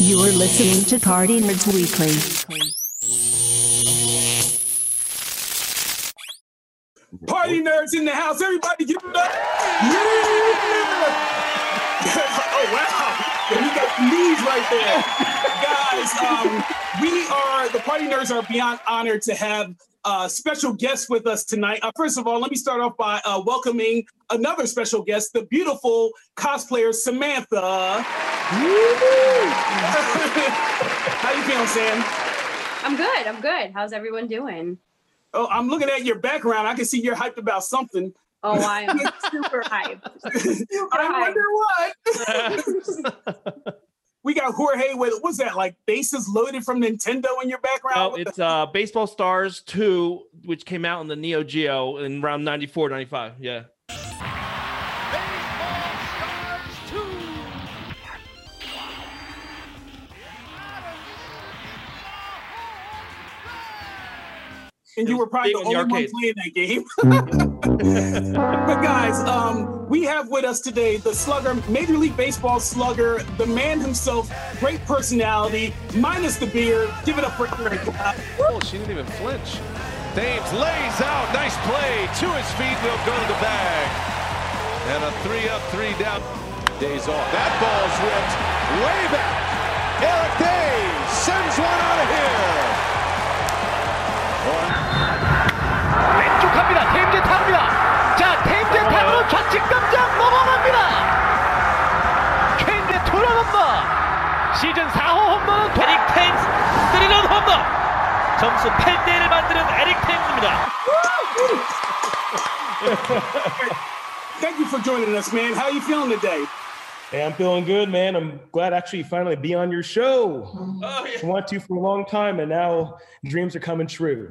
You're listening to Party Nerds Weekly. Party nerds in the house. Everybody give it up. Yeah. oh, wow. Yeah, we got knees right there. Guys, um, we are, the Party Nerds are beyond honored to have uh, special guests with us tonight. Uh, first of all, let me start off by uh, welcoming another special guest, the beautiful cosplayer Samantha. How you feeling, Sam? I'm good. I'm good. How's everyone doing? Oh, I'm looking at your background. I can see you're hyped about something. Oh, I am super hyped. Super I hyped. wonder what. we got Jorge with what's that like bases loaded from Nintendo in your background? No, What the- it's uh Baseball Stars 2, which came out in the Neo Geo in around 94, 95. Yeah. And you were probably the on the only one playing that game. but guys, um, we have with us today the slugger, Major League Baseball slugger, the man himself, great personality, minus the beard. Give it up for Eric. Oh, she didn't even flinch. Thames lays out. Nice play. To his feet. Will go to the bag. And a three up, three down. Days off. That ball's ripped way back. 갑니다. 테임즈 타입니다. 자, 테임즈 타입으로 좌측dam장 넘어갑니다. 퀸의 투런 홈런. 시즌 4호 홈런은 에릭 테임스 3런 홈런. 점수 8대1을 만드는 에릭 테임즈입니다. thank you for joining us, man. How you feeling today? Hey, I'm feeling good, man. I'm glad actually finally be on your show. Oh, I want to for a long time, and now dreams are coming true.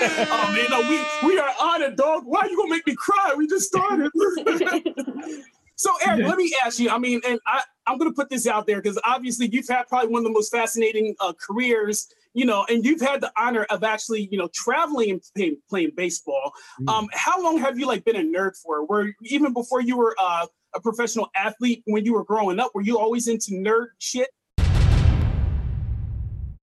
Oh man, no, we we are on honored, dog. Why you gonna make me cry? We just started. so Eric, let me ask you. I mean, and I I'm gonna put this out there because obviously you've had probably one of the most fascinating uh, careers. You know, and you've had the honor of actually, you know, traveling and playing, playing baseball. Um, how long have you like been a nerd for? Were even before you were uh, a professional athlete when you were growing up? Were you always into nerd shit?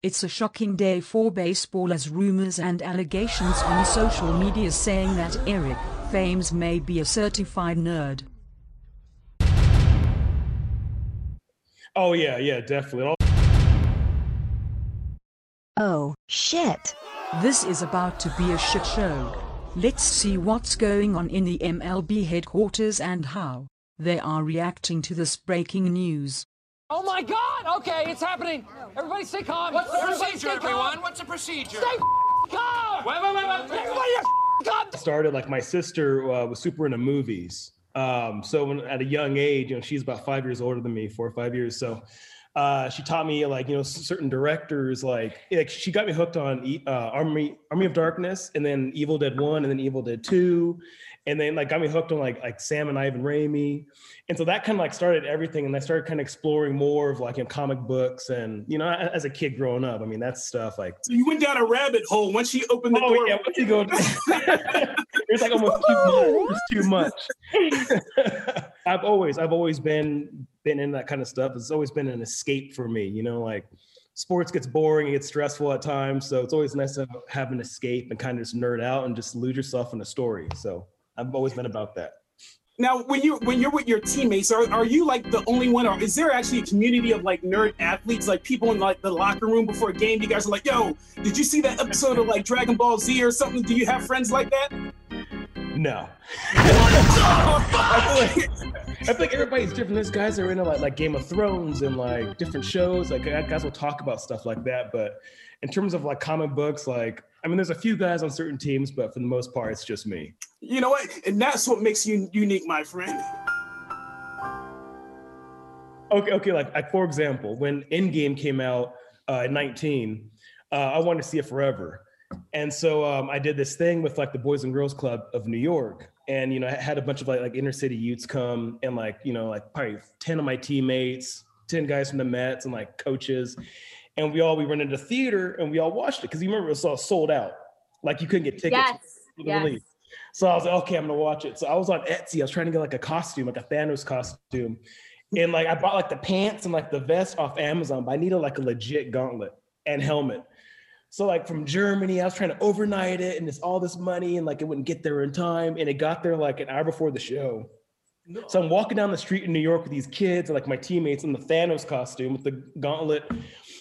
It's a shocking day for baseball as rumors and allegations on social media saying that Eric Thames may be a certified nerd. Oh yeah, yeah, definitely. Oh, shit. This is about to be a shit show. Let's see what's going on in the MLB headquarters and how they are reacting to this breaking news. Oh my God! Okay, it's happening. Everybody stay calm. What's the procedure, everyone? What's the procedure? Stay calm. Wait, wait, wait, wait. Everybody, calm. started like my sister uh, was super into movies um, so when at a young age you know she's about five years older than me four or five years so uh, she taught me like you know certain directors like like she got me hooked on E- uh, army army of darkness and then evil dead 1 and then evil dead 2 and then like got me hooked on like like sam and ivan raimi and so that kind of like started everything and i started kind of exploring more of like in comic books and you know as a kid growing up i mean that's stuff like So you went down a rabbit hole once she opened the door. Oh door. yeah, once you go, it's like almost too much. It's too much. I've always, I've always been been in that kind of stuff. It's always been an escape for me. You know, like sports gets boring, it gets stressful at times. So it's always nice to have an escape and kind of just nerd out and just lose yourself in a story. So I've always been about that. Now, when you when you're with your teammates, are, are you like the only one, or is there actually a community of like nerd athletes, like people in like the locker room before a game? You guys are like, "Yo, did you see that episode of like Dragon Ball Z or something?" Do you have friends like that? No. I feel like, I feel like everybody's different. There's guys that are into like, like Game of Thrones and like different shows. Like guys will talk about stuff like that. But in terms of like comic books, like I mean, there's a few guys on certain teams, but for the most part, it's just me. You know what? And that's what makes you unique, my friend. Okay, okay. Like, like for example, when Endgame came out uh, in 19, uh, I wanted to see it forever, and so um, I did this thing with like the Boys and Girls Club of New York, and you know, I had a bunch of like like inner city youths come, and like you know, like probably ten of my teammates, ten guys from the Mets, and like coaches, and we all we went into theater and we all watched it because you remember it was all sold out, like you couldn't get tickets. Yes. for the Yes. release. So I was like, okay, I'm gonna watch it. So I was on Etsy. I was trying to get like a costume, like a Thanos costume. and like I bought like the pants and like the vest off Amazon, but I needed like a legit gauntlet and helmet. So like from Germany, I was trying to overnight it, and it's all this money, and like it wouldn't get there in time, and it got there like an hour before the show. So I'm walking down the street in New York with these kids, like my teammates in the Thanos costume with the gauntlet.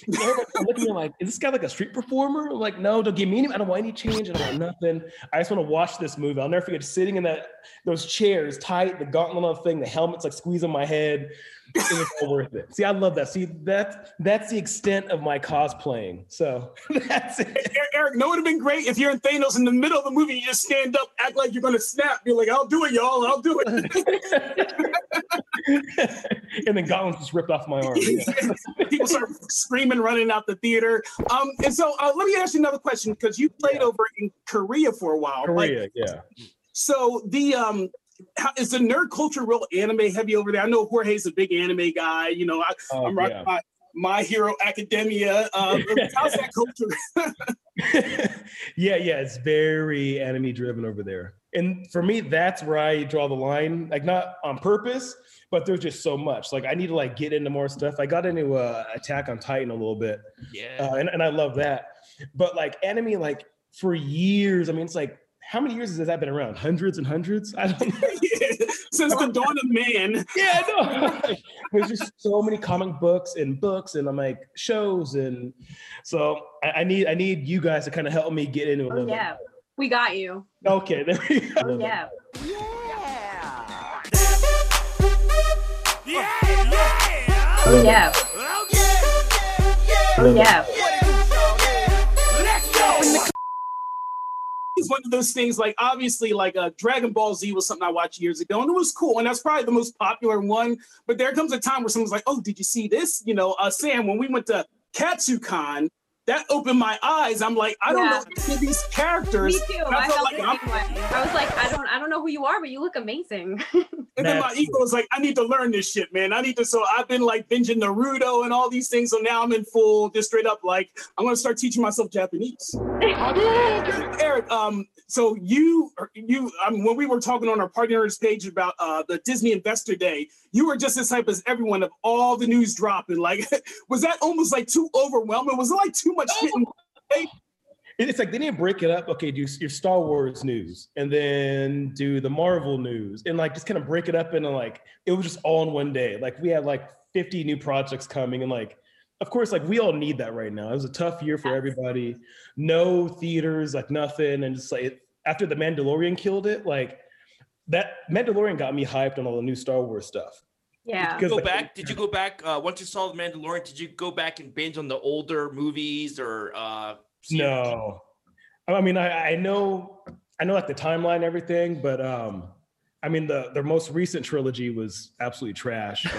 Everybody's looking at me like, is this guy like a street performer? I'm like, no, don't give me any. I don't want any change. I don't want nothing. I just want to watch this movie. I'll never forget sitting in that those chairs, tight, the gauntlet on the thing, the helmet's like squeezing my head. It was all worth it. See, I love that. See, that that's the extent of my cosplaying. So that's it. Eric, no, it would have been great if you're in Thanos in the middle of the movie, you just stand up, act like you're gonna snap. Be like, I'll do it, y'all. I'll do it. and then Gauntlet's just ripped off my arm. Yeah. People start screaming, running out the theater. Um, and so uh, let me ask you another question because you played over in Korea for a while. Like, Korea, yeah. so the um, how, is the nerd culture real anime heavy over there? I know Jorge's a big anime guy. You know, I, Oh, I'm rocking yeah. my My Hero Academia. Um, how's that culture? yeah, yeah, it's very anime driven over there. And for me, that's where I draw the line. Like not on purpose, but there's just so much. Like I need to like get into more stuff. I got into uh, Attack on Titan a little bit, Yeah. uh, and, and I love that. But like anime, like for years, I mean, it's like how many years has that been around? Hundreds and hundreds? I don't know. Since the dawn of man. Yeah, no. There's just so many comic books and books and I'm like shows and so I, I need I need you guys to kind of help me get into a Oh, little yeah. We got you. Okay, there we go. Oh, yeah. Oh, yeah. Oh, yeah. Oh, It's one of those things like obviously like uh, Dragon Ball Z was something I watched years ago and it was cool and that's probably the most popular one. But there comes a time where someone's like, "Oh, did you see this?" You know, uh, Sam, when we went to KatsuCon, that opened my eyes. I'm like, I don't Yeah. know these characters. Me too. I I felt like I was like, I don't, I don't know who you are, but you look amazing. And then my ego is like, I need to learn this shit, man. I need to. So I've been like binging Naruto and all these things. So now I'm in full, just straight up like, I'm gonna start teaching myself Japanese. Eric, um, so you, you, um, when we were talking on our Party Nerds page about uh, the Disney Investor Day, you were just as hype as everyone of all the news dropping. Like, was that almost like too overwhelming? Was it like too much in- It's like they didn't break it up. Okay, do your Star Wars news and then do the Marvel news and like just kind of break it up into like it was just all in one day. Like we had like 50 new projects coming and like of course like we all need that right now. It was a tough year for everybody. No theaters, like nothing, and just like after the Mandalorian killed it, like that Mandalorian got me hyped on all the new Star Wars stuff. yeah. Because, go like, back. Did you go back uh, once you saw the Mandalorian? Did you go back and binge on the older movies or? Uh, No, I mean I, I know I know like the timeline everything, but um, I mean the their most recent trilogy was absolutely trash.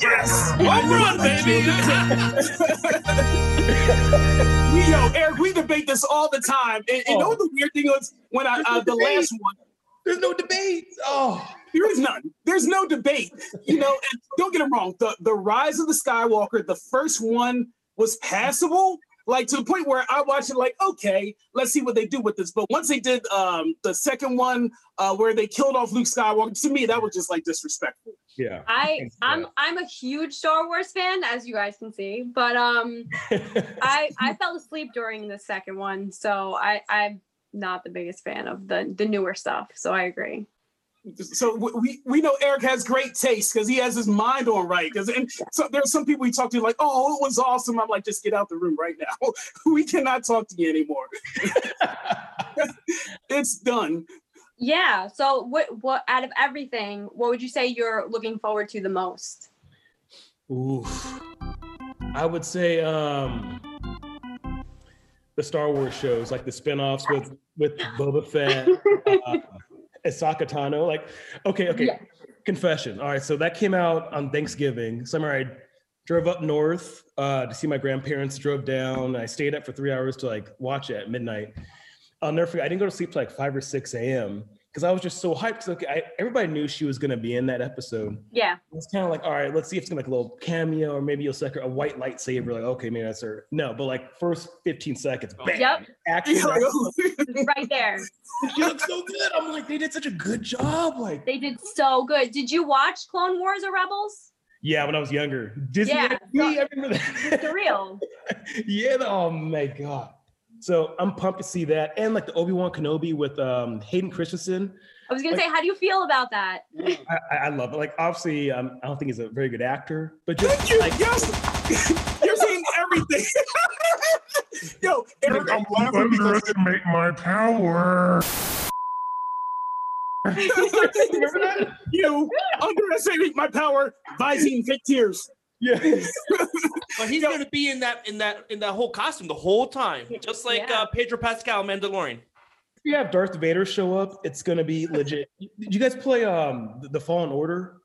Yes, home run, baby. we yo, Eric, we debate this all the time. And you know Oh. the weird thing was when I uh, the last one. There's no debate. Oh, There is none. There's no debate. You know, and don't get it wrong. The the rise of the Skywalker, the first one was passable. Like to the point where I watched it, like, okay, let's see what they do with this. But once they did um the second one, uh, where they killed off Luke Skywalker, to me that was just like disrespectful. yeah. I I'm I'm a huge Star Wars fan, as you guys can see, but um I I fell asleep during the second one, so I I'm not the biggest fan of the the newer stuff. So I agree. So we we know Eric has great taste because he has his mind on right. Because and so there's some people we talk to like, oh, it was awesome. I'm like, just get out the room right now. we cannot talk to you anymore. it's done. Yeah. So what what out of everything, what would you say you're looking forward to the most? Oof. I would say um the Star Wars shows, like the spin-offs with with Boba Fett, uh, Ahsoka Tano. Like, okay, okay. Yeah. Confession. All right, so that came out on Thanksgiving. Summer, I drove up north uh, to see my grandparents. Drove down. I stayed up for three hours to like watch it at midnight. I'll never forget. I didn't go to sleep till like five or six a.m. because I was just so hyped. 'cause, okay, I, everybody knew she was gonna be in that episode. Yeah. It's kind of like, all right, let's see if it's gonna be like a little cameo, or maybe you'll see like a white lightsaber. Like, okay, maybe that's her. No, but like first 15 seconds, oh, bam, Yep. action. right there. she looks so good. I'm like, they did such a good job. Like, They did so good. Did you watch Clone Wars or Rebels? yeah, when I was younger, Disney. Yeah, XD, I remember that. The real. yeah. the- Oh my god. So I'm pumped to see that, and like the Obi Wan Kenobi with um, Hayden Christensen. I was gonna Like- say, how do you feel about that? I, I- I love it. Like, obviously, um, I don't think he's a very good actor, but just Thank you. like, yes. You're saying everything. Yo, Eric, I'm You underestimate my power. you underestimating my power, Visine Fit Tears. Yeah. But he's gonna be in that in that in that whole costume the whole time, just like Yeah. uh, Pedro Pascal, Mandalorian. If you have Darth Vader show up, it's gonna be legit. Did you guys play um the Fallen Order?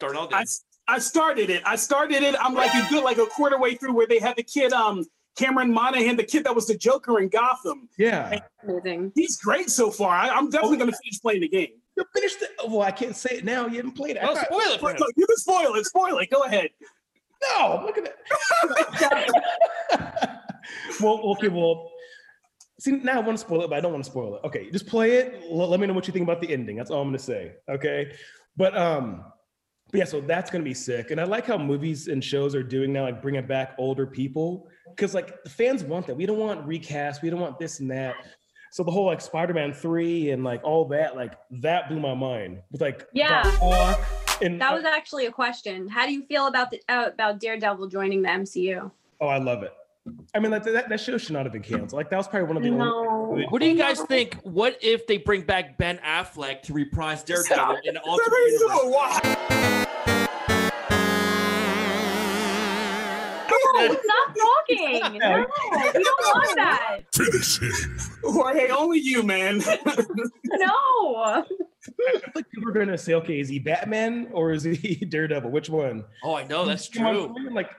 Darnell did. I, I started it. I started it. I'm like a good like a quarter way through where they had the kid um Cameron Monaghan, the kid that was the Joker in Gotham. Yeah. Amazing. He's great so far. I, I'm definitely going to finish playing the game. You finished it. Oh, well, I can't say it now. You haven't played it. Well, spoil it for him. look, you can spoil it. Spoil it. Go ahead. no, look at that. well, okay, well. See, now I want to spoil it, but I don't want to spoil it. Okay, just play it. Let, let me know what you think about the ending. That's all I'm gonna say. Okay. But um, but yeah, so that's gonna be sick. And I like how movies and shows are doing now, like bringing back older people. Because like the fans want that. We don't want recast, we don't want this and that. So the whole like Spider-Man 3 and like all that, like that blew my mind. With like Yeah. Doc and That was actually a question. How do you feel about the uh, about Daredevil joining the MCU? Oh, I love it. I mean, like that, that show should not have been canceled. Like that was probably one of the No. only. What do you guys think? What if they bring back Ben Affleck to reprise Daredevil in an alternate universe? No, stop talking. No, we don't want that. Finish him. Jorge, only you, man. No. I feel like people are going to say, okay, is he Batman or is he Daredevil? Which one? Oh, I know that's Come on, true. Like,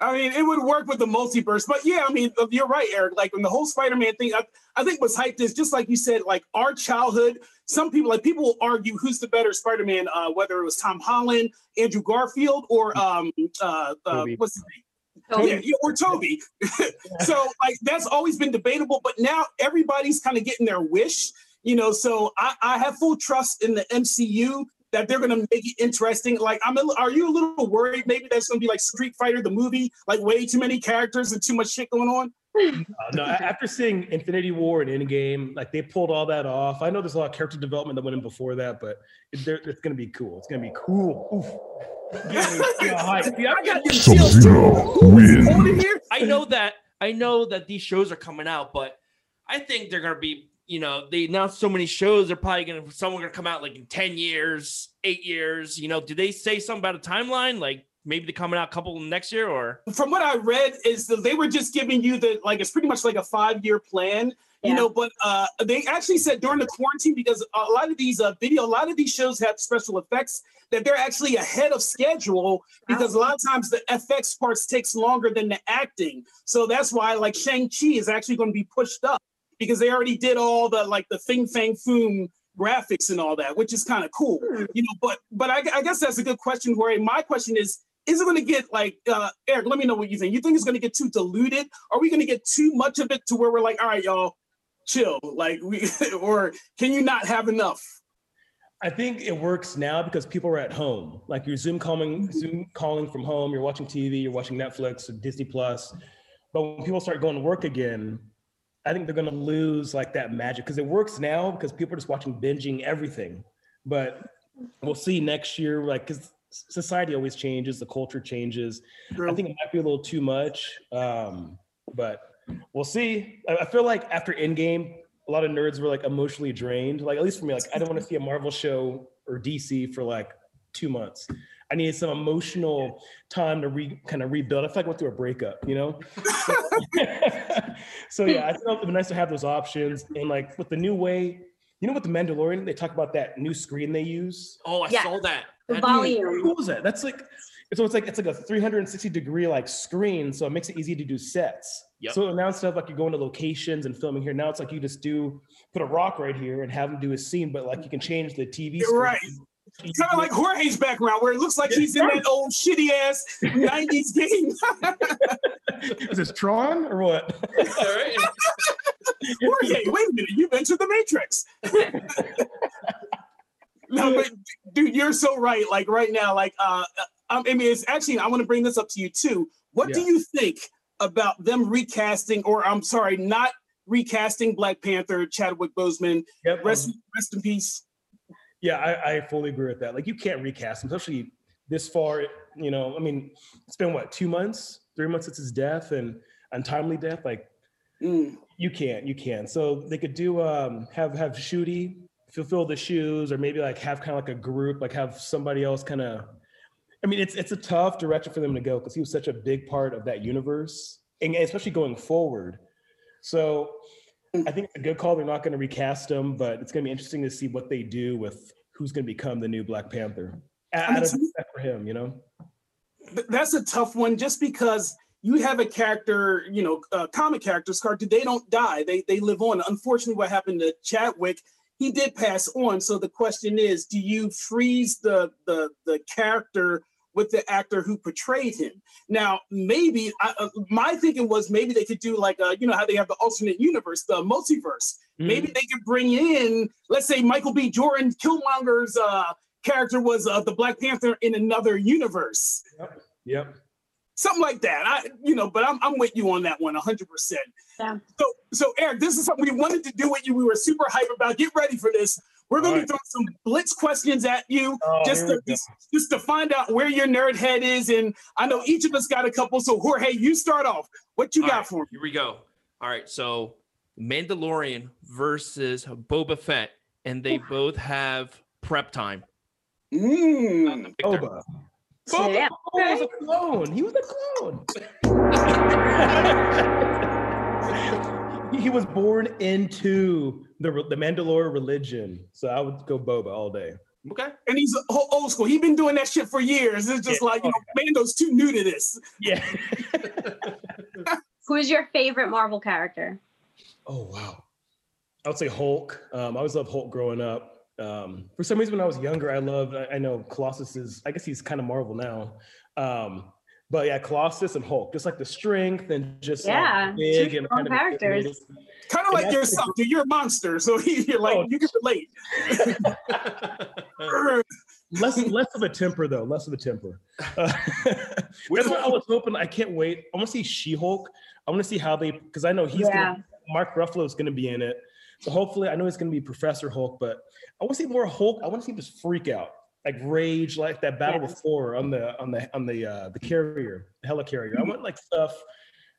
I mean, it would work with the multiverse, but yeah, I mean, you're right, Eric. Like when the whole Spider-Man thing, I, I think what's hyped is just like you said, like our childhood. Some people, like people, will argue who's the better Spider-Man, uh, whether it was Tom Holland, Andrew Garfield, or um, uh, uh, what's his name? Toby. Yeah, yeah, or Toby. so like that's always been debatable, but now everybody's kind of getting their wish, you know. So I, I have full trust in the MCU that they're gonna make it interesting. Like, I'm. A, are you a little worried? Maybe that's gonna be like Street Fighter the movie, like way too many characters and too much shit going on. Uh, no, after seeing Infinity War and Endgame, like they pulled all that off. I know there's a lot of character development that went in before that, but it, it's going to be cool. It's going to be cool. Oof. Getting me real hyped. Yeah, I got these chills too. Sub-Zero Hold it win. here. I know that I know that these shows are coming out, but I think they're gonna be, you know, they announced so many shows, they're probably gonna some are gonna come out like in 10 years, eight years. You know, do they say something about a timeline? Like maybe they're coming out a couple next year or From what I read, is that they were just giving you the like it's pretty much like a five year plan. You know, but uh, they actually said during the quarantine because a lot of these uh, video, a lot of these shows have special effects that they're actually ahead of schedule because a lot of times the FX parts takes longer than the acting. So that's why like Shang Chi is actually going to be pushed up because they already did all the like the Fing Fang Foom graphics and all that, which is kind of cool. Hmm. You know, but but I, I guess that's a good question. Where my question is, is it going to get like uh, Eric? Let me know what you think. You think it's going to get too diluted? Are we going to get too much of it to where we're like, all right, y'all, chill? Like we, or can you not have enough? I think it works now because people are at home. Like you're Zoom calling, Zoom calling from home. You're watching TV. You're watching Netflix or Disney Plus. But when people start going to work again, I think they're going to lose like that magic because it works now because people are just watching binging everything. But we'll see next year, like because society always changes, the culture changes. I think it might be a little too much, um, but we'll see. I, I feel like after Endgame, a lot of nerds were like emotionally drained. Like at least for me, like I don't want to see a Marvel show or DC for like two months. I needed some emotional time to re kind of rebuild. I feel like I went through a breakup, you know. so yeah, I thought it'd be nice to have those options. And like with the new way, you know, with the Mandalorian, they talk about that new screen they use. oh I Yeah. saw that. The How volume. cool is that? That's like so it's like it's like a 360 degree like screen, so it makes it easy to do sets. Yep. So now instead of like you're going to locations and filming here, now it's like you just do put a rock right here and have them do a scene, but like you can change the TV. You're screen. right. Kind of like Jorge's background, where it looks like he's in that old shitty ass 90s game. Is this Tron or what? All right. Jorge, wait a minute, you've entered the Matrix. no, but dude, you're so right. Like right now, like uh, um, I mean, it's actually I want to bring this up to you too. What do you think about them recasting, or I'm sorry, not recasting Black Panther, Chadwick Boseman? Yep. Rest, rest in peace. Yeah, I, I fully agree with that. Like you can't recast him, especially this far. You know, I mean, it's been what two months, three months since his death and untimely death. Like Mm. you can't, you can't. So they could do um have have Shuri fulfill the shoes, or maybe like have kind of like a group, like have somebody else kind of. I mean, it's it's a tough direction for them to go because he was such a big part of that universe, and especially going forward. So I think it's a good call. They're not going to recast him, but it's going to be interesting to see what they do with who's going to become the new Black Panther. Out mean, of respect for him, you know. That's a tough one just because you have a character, you know, uh, comic characters, cartoon, they don't die. They they live on. Unfortunately, what happened to Chadwick, he did pass on. So the question is, do you freeze the the the character with the actor who portrayed him? Now, maybe I, uh, my thinking was maybe they could do like uh, you know how they have the alternate universe, the multiverse. Maybe they could bring in, let's say, Michael B. Jordan, Killmonger's uh, character was uh, the Black Panther in another universe Yep. Yep. Something like that. I, you know, but I'm, I'm with you on that one one, hundred percent. Yeah. So, so Eric, this is something we wanted to do with you. We were super hype about. Get ready for this. We're going All to be throwing some blitz questions at you, Oh, just to just, just to find out where your nerd head is. And I know each of us got a couple. So Jorge, you start off. What you All got right, for me? Here we go. All right, so Mandalorian versus Boba Fett, and they both have prep time. Mm. Victor. Boba. Yeah. Boba was a clone. He was a clone. he was born into the the Mandalore religion, so I would go Boba all day. Okay. And he's old school. He's been doing that shit for years. It's just Yeah. like, you know, Mando's too new to this. Yeah. Who is your favorite Marvel character? Oh wow. I would say Hulk. Um, I always loved Hulk growing up. Um, for some reason, when I was younger, I loved. I, I know Colossus is. I guess he's kind of Marvel now. Um, but yeah, Colossus and Hulk, just like the strength and just like, Yeah, big two and strong kind of characters. Kind of like yourself. Dude. You're a monster. So you're like, Oh. you can relate. less less of a temper though, less of a temper. Uh, that's what I was hoping. I can't wait. I want to see She-Hulk. I want to see how they because I know he's Yeah. gonna, Mark Ruffalo is going to be in it. So hopefully, I know he's going to be Professor Hulk, but I want to see more Hulk. I want to see this freak out, like rage, like that battle Yes. Thor on the on the on the uh, the carrier, the helicarrier. I want like stuff.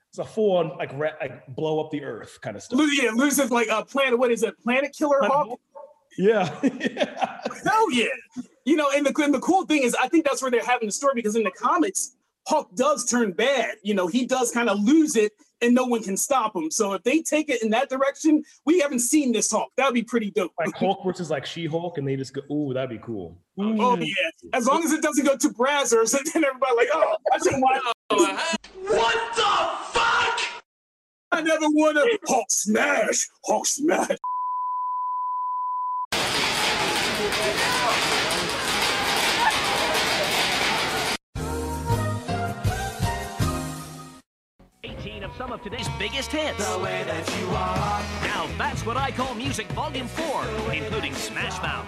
It's a full on like ra- like blow up the earth kind of stuff. Yeah, Luis is like a planet. What is it? Planet Killer Planet Hawk? Hulk? Yeah. yeah. Hell yeah! You know, and the and the cool thing is, I think that's where they're having the story because in the comics, Hulk does turn bad. You know, he does kind of lose it, and no one can stop him. So if they take it in that direction, we haven't seen this Hulk. That would be pretty dope. Like Hulk versus like She-Hulk, and they just go, "Ooh, that'd be cool." Oh yeah, mm-hmm. as long as it doesn't go to Brazzers, then everybody like, oh, I should watch. What the fuck? I never want to Hulk smash, Hulk smash. Today's biggest hits. The way that you are. Now that's what I call music volume 4, including Smash Mouth.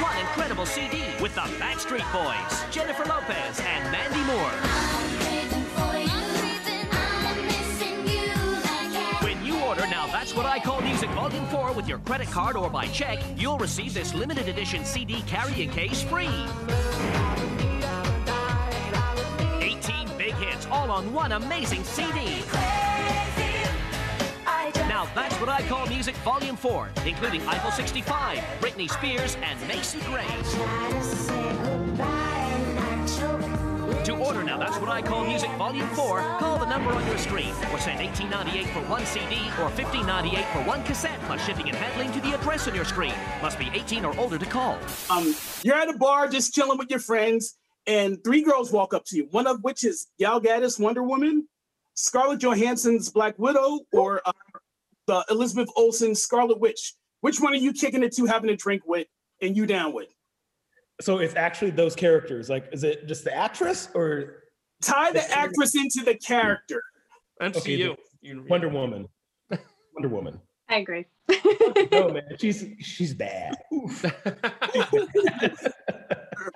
One incredible CD with the Backstreet Boys, Jennifer Lopez, and Mandy Moore. When you order Now That's What I Call Music Volume 4 with your credit card or by check, you'll receive this limited edition CD carrying case free. All on one amazing CD. Now that's what I call music volume 4, including Eiffel 65, Britney Spears, and Macy Gray. To order Now That's What I Call Music Volume 4, call the number on your screen or send $18.98 for one CD or $15.98 for one cassette plus shipping and handling to the address on your screen. Must be 18 or older to call. Um, you're at a bar just chilling with your friends, and three girls walk up to you. One of which is Gal Gadot, Wonder Woman, Scarlett Johansson's Black Widow, or uh, the Elizabeth Olsen Scarlet Witch. Which one are you kicking it to, having a drink with, and you down with? So it's actually those characters. Like, is it just the actress or Tie the actress into the character. MCU. you, Wonder Woman? Wonder Woman. I agree. No man, she's she's bad.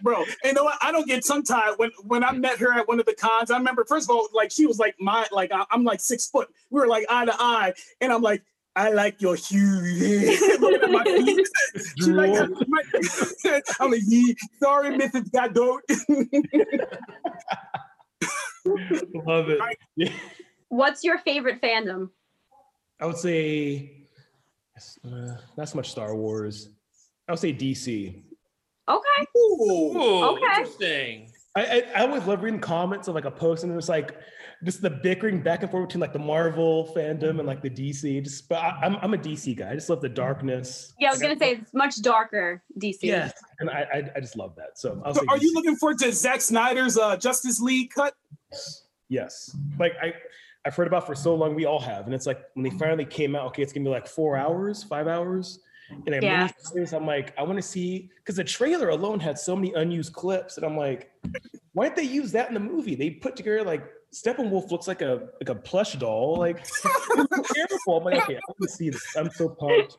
bro. And you know what? I don't get tongue tied when when I met her at one of the cons. I remember first of all, like she was like my like I- I'm like six foot. We were like eye to eye, and I'm like. I like your huge head. Looking at my feet. She like, my- I'm like, "Yeah, sorry, Mrs. Gadot. Love it. Yeah. What's your favorite fandom? I would say uh, not so much Star Wars. I would say DC. Okay. Ooh, Okay. interesting. I, I I always love reading comments of like a post and it's like just the bickering back and forth between like the Marvel fandom and like the DC. Just but I, I'm I'm a DC guy. I just love the darkness. Yeah, I was Like, gonna say it's much darker DC. Yes, and I, I I just love that. So I'll So say are you looking forward to Zack Snyder's uh, Justice League cut? Yes. Like I I've heard about for so long, we all have. And it's like when they finally came out, okay, it's gonna be like four hours, five hours. And a Yeah. miniseries, I'm like, I want to see because the trailer alone had so many unused clips, and I'm like, why didn't they use that in the movie? They put together like Steppenwolf looks like a like a plush doll, like it's terrible. I'm like, okay, I want to see this. I'm so pumped.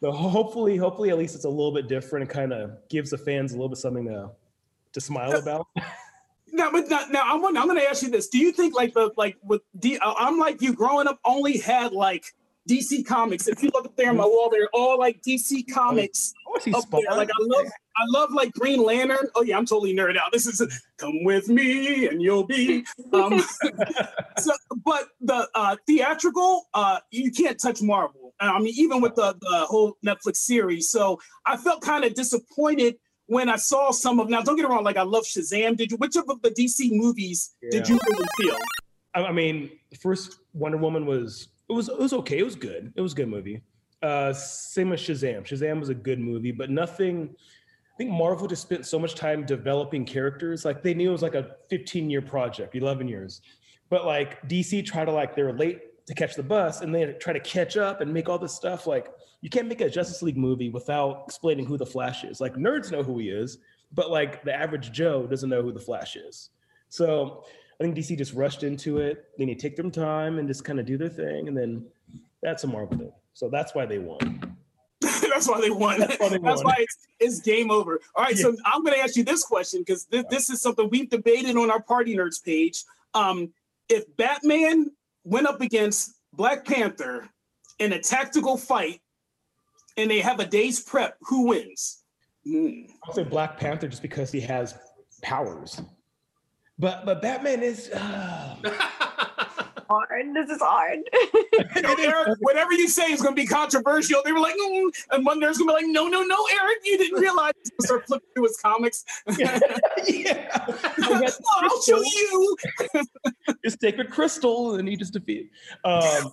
So hopefully, hopefully, at least it's a little bit different and kind of gives the fans a little bit something to to smile about. Now, but now, now I'm, gonna- I'm going to ask you this: Do you think like the like with D? uh, I'm like you. Growing up, only had like DC comics. If you look up there on my wall, they're all like DC comics. I want to see up there. Like I love, I love like Green Lantern. Oh yeah, I'm totally nerd out. This is come with me and you'll be. Um, so, but the uh, theatrical, uh, you can't touch Marvel. I mean, even with the the whole Netflix series. So I felt kind of disappointed when I saw some of. Now, don't get it wrong. Like I love Shazam. Did you? Which of the DC movies did you really feel? I, I mean, the first Wonder Woman was it was it was okay. It was good. It was a good movie. Uh, same as Shazam. Shazam was a good movie, but nothing. I think Marvel just spent so much time developing characters. Like they knew it was like a 15 year project, 11 years. But like DC tried to like they were late to catch the bus, and they try to catch up and make all this stuff. Like you can't make a Justice League movie without explaining who the Flash is. Like nerds know who he is, but like the average Joe doesn't know who the Flash is. So I think DC just rushed into it. They need to take their time and just kind of do their thing, and then that's a Marvel thing. So that's why they won. That's why they won. That's why they That's won. why it's, it's game over. All right, so I'm going to ask you this question because this, this is something we've debated on our Party Nerds page. Um, if Batman went up against Black Panther in a tactical fight and they have a day's prep, who wins? Hmm. I'll say Black Panther just because he has powers. But but Batman is. Uh, Hard. This is hard. You know, Eric, whatever you say is going to be controversial. They were like, mm, and one there's going to be like, no, no, no, Eric, you didn't realize. Start flipping through his comics. yeah. Oh, I'll show you. His sacred crystal, and he just defeated. Um,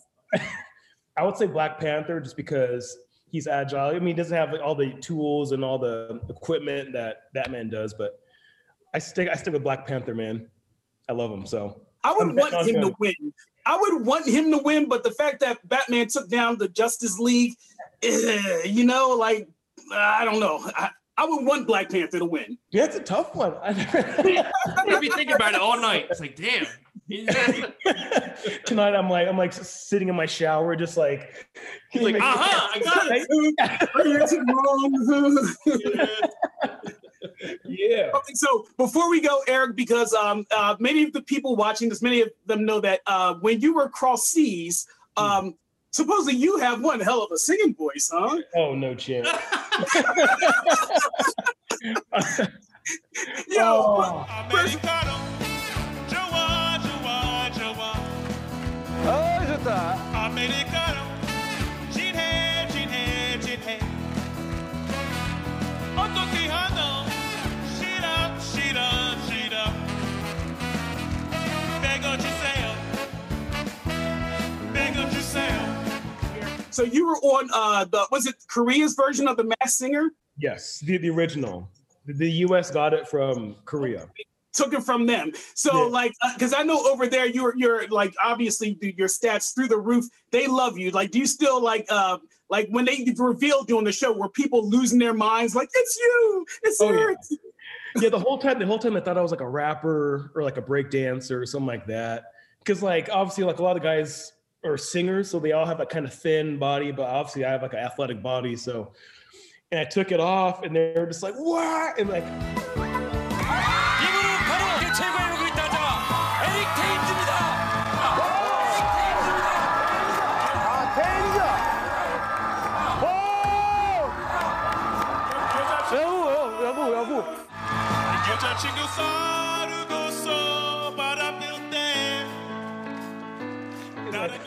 I would say Black Panther just because he's agile. I mean, he doesn't have all the tools and all the equipment that Batman does, but I stick I stick with Black Panther, man. I love him so. I would I'm want betting him to win. I would want him to win, but the fact that Batman took down the Justice League, eh, you know, like I don't know. I, I would want Black Panther to win. Yeah, it's a tough one. I'm gonna be thinking about it all night. It's like, damn. Tonight I'm like I'm like sitting in my shower, just like He's like, uh-huh, I got it yeah. Okay, so before we go, Eric, because um, uh, many of the people watching this, many of them know that uh, when you were cross seas, hmm. um, mm. supposedly you have one hell of a singing voice, huh? Oh no, chance. Yo, oh. Uh, Americano, So you were on uh, the was it Korea's version of the Masked Singer? Yes, the, the original. The, the U.S. got it from Korea. Took it from them. So yeah. like, because uh, I know over there you're you're like obviously your stats through the roof. They love you. Like, do you still like uh like when they revealed you on the show? Were people losing their minds? Like, it's you. It's oh, her. Yeah. Yeah, the whole time, the whole time I thought I was like a rapper or like a break dancer or something like that. Because like obviously, like a lot of guys are singers, so they all have that kind of thin body, but obviously I have like an athletic body. So, and I took it off, and they were just like, "What?" And like,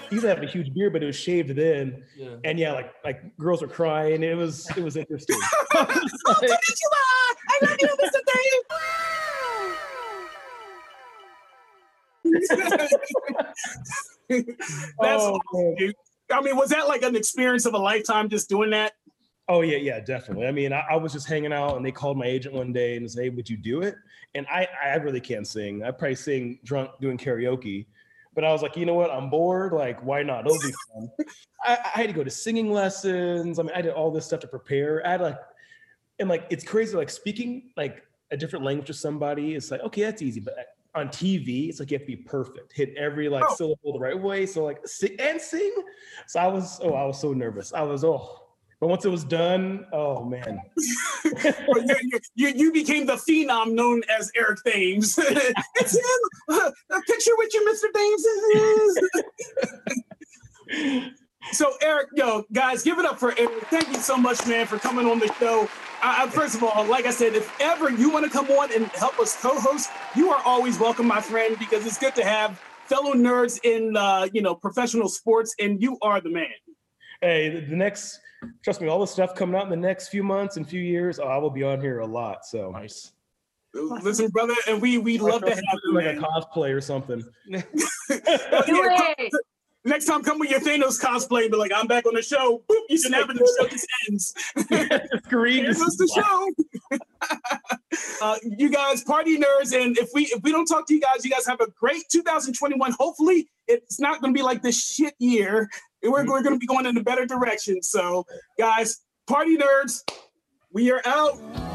he used to have a huge beard, but it was shaved then. Yeah. And yeah, like like girls were crying. It was it was interesting. Oh, Konnichiwa! I love you, Mr. Dave. That's Oh, awesome, dude. I mean, was that like an experience of a lifetime just doing that? Oh yeah, yeah, definitely. I mean, I, I was just hanging out, and they called my agent one day and said, "Hey, would you do it?" And I, I really can't sing. I probably sing drunk doing karaoke, but I was like, you know what? I'm bored. Like, why not? It'll be fun. I, I had to go to singing lessons. I mean, I did all this stuff to prepare. I had like, and like, it's crazy. Like speaking like a different language to somebody, it's like, okay, that's easy, but uh, on TV, it's like you have to be perfect, hit every like Oh. syllable the right way. So like, sing and sing. So I was, oh, I was so nervous. I was, oh. But once it was done, oh man. You, you, you, became the phenom known as Eric Thames. it's him. A picture with you, Mr. Thames. It is. so, Eric, yo, guys, give it up for Eric. Thank you so much, man, for coming on the show. I, I, first of all, like I said, if ever you want to come on and help us co-host, you are always welcome, my friend, because it's good to have fellow nerds in, uh, you know, professional sports, and you are the man. Hey, the next, trust me, all the stuff coming out in the next few months and few years, oh, I will be on here a lot. So Nice. Listen, brother, and we we love to have you, like man. a cosplay or something. Do it. Next time, come with your Thanos cosplay and be like, I'm back on the show. Boop, you snap it, the show just ends. Green. Here's us the show. uh, you guys, party nerds, and if we if we don't talk to you guys, you guys have a great 2021. Hopefully, it's not going to be like this shit year. We're, we're going to be going in a better direction. So, guys, party nerds, we are out.